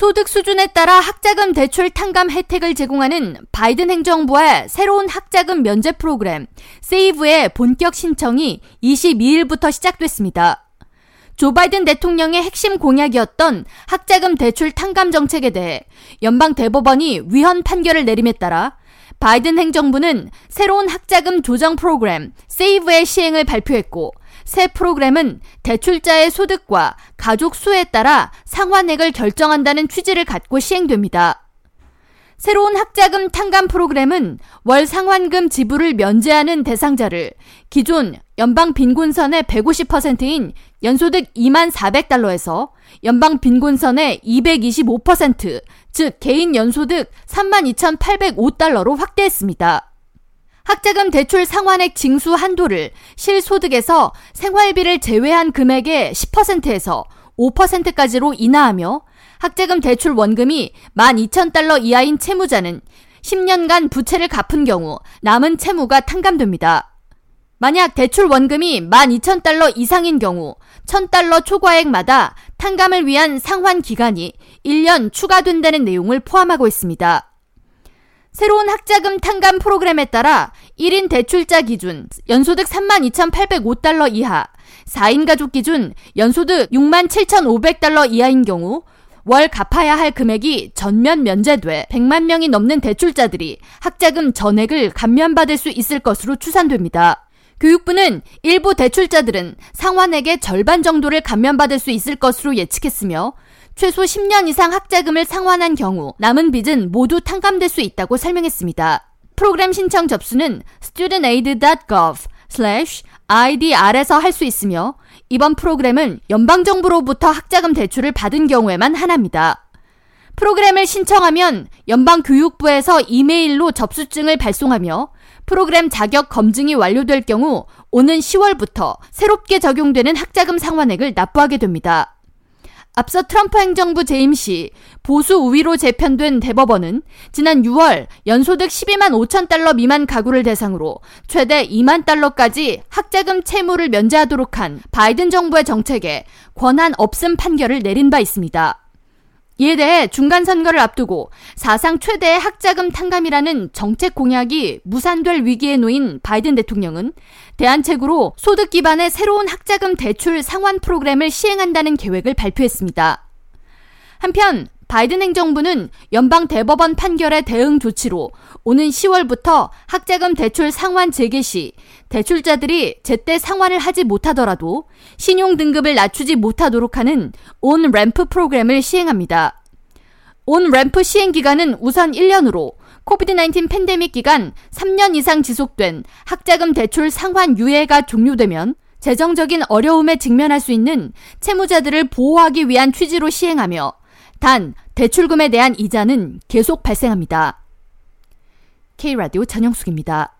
소득 수준에 따라 학자금 대출 탕감 혜택을 제공하는 바이든 행정부의 새로운 학자금 면제 프로그램 세이브의 본격 신청이 22일부터 시작됐습니다. 조 바이든 대통령의 핵심 공약이었던 학자금 대출 탕감 정책에 대해 연방 대법원이 위헌 판결을 내림에 따라 바이든 행정부는 새로운 학자금 조정 프로그램 세이브의 시행을 발표했고 새 프로그램은 대출자의 소득과 가족 수에 따라 상환액을 결정한다는 취지를 갖고 시행됩니다. 새로운 학자금 탕감 프로그램은 월 상환금 지불을 면제하는 대상자를 기존 연방 빈곤선의 150%인 연소득 2만 400달러에서 연방 빈곤선의 225%, 즉 개인 연소득 3만 2,805달러로 확대했습니다. 학자금 대출 상환액 징수 한도를 실소득에서 생활비를 제외한 금액의 10%에서 5%까지로 인하하며 학자금 대출 원금이 12,000달러 이하인 채무자는 10년간 부채를 갚은 경우 남은 채무가 탕감됩니다. 만약 대출 원금이 12,000달러 이상인 경우 1,000달러 초과액마다 탕감을 위한 상환 기간이 1년 추가된다는 내용을 포함하고 있습니다. 새로운 학자금 탕감 프로그램에 따라 1인 대출자 기준 연소득 32,805달러 이하, 4인 가족 기준 연소득 67,500달러 이하인 경우 월 갚아야 할 금액이 전면 면제돼 100만 명이 넘는 대출자들이 학자금 전액을 감면받을 수 있을 것으로 추산됩니다. 교육부는 일부 대출자들은 상환액의 절반 정도를 감면받을 수 있을 것으로 예측했으며 최소 10년 이상 학자금을 상환한 경우 남은 빚은 모두 탕감될 수 있다고 설명했습니다. 프로그램 신청 접수는 studentaid.gov IDR에서 할 수 있으며 이번 프로그램은 연방정부로부터 학자금 대출을 받은 경우에만 하나입니다. 프로그램을 신청하면 연방교육부에서 이메일로 접수증을 발송하며 프로그램 자격 검증이 완료될 경우 오는 10월부터 새롭게 적용되는 학자금 상환액을 납부하게 됩니다. 앞서 트럼프 행정부 재임 시 보수 우위로 재편된 대법원은 지난 6월 연소득 12만 5천 달러 미만 가구를 대상으로 최대 2만 달러까지 학자금 채무를 면제하도록 한 바이든 정부의 정책에 권한 없음 판결을 내린 바 있습니다. 이에 대해 중간 선거를 앞두고 사상 최대의 학자금 탕감이라는 정책 공약이 무산될 위기에 놓인 바이든 대통령은 대안책으로 소득 기반의 새로운 학자금 대출 상환 프로그램을 시행한다는 계획을 발표했습니다. 한편 바이든 행정부는 연방 대법원 판결의 대응 조치로 오는 10월부터 학자금 대출 상환 재개 시 대출자들이 제때 상환을 하지 못하더라도 신용 등급을 낮추지 못하도록 하는 온 램프 프로그램을 시행합니다. 온 램프 시행 기간은 우선 1년으로 코비드-19 팬데믹 기간 3년 이상 지속된 학자금 대출 상환 유예가 종료되면 재정적인 어려움에 직면할 수 있는 채무자들을 보호하기 위한 취지로 시행하며 단 대출금에 대한 이자는 계속 발생합니다. K라디오 전영숙입니다.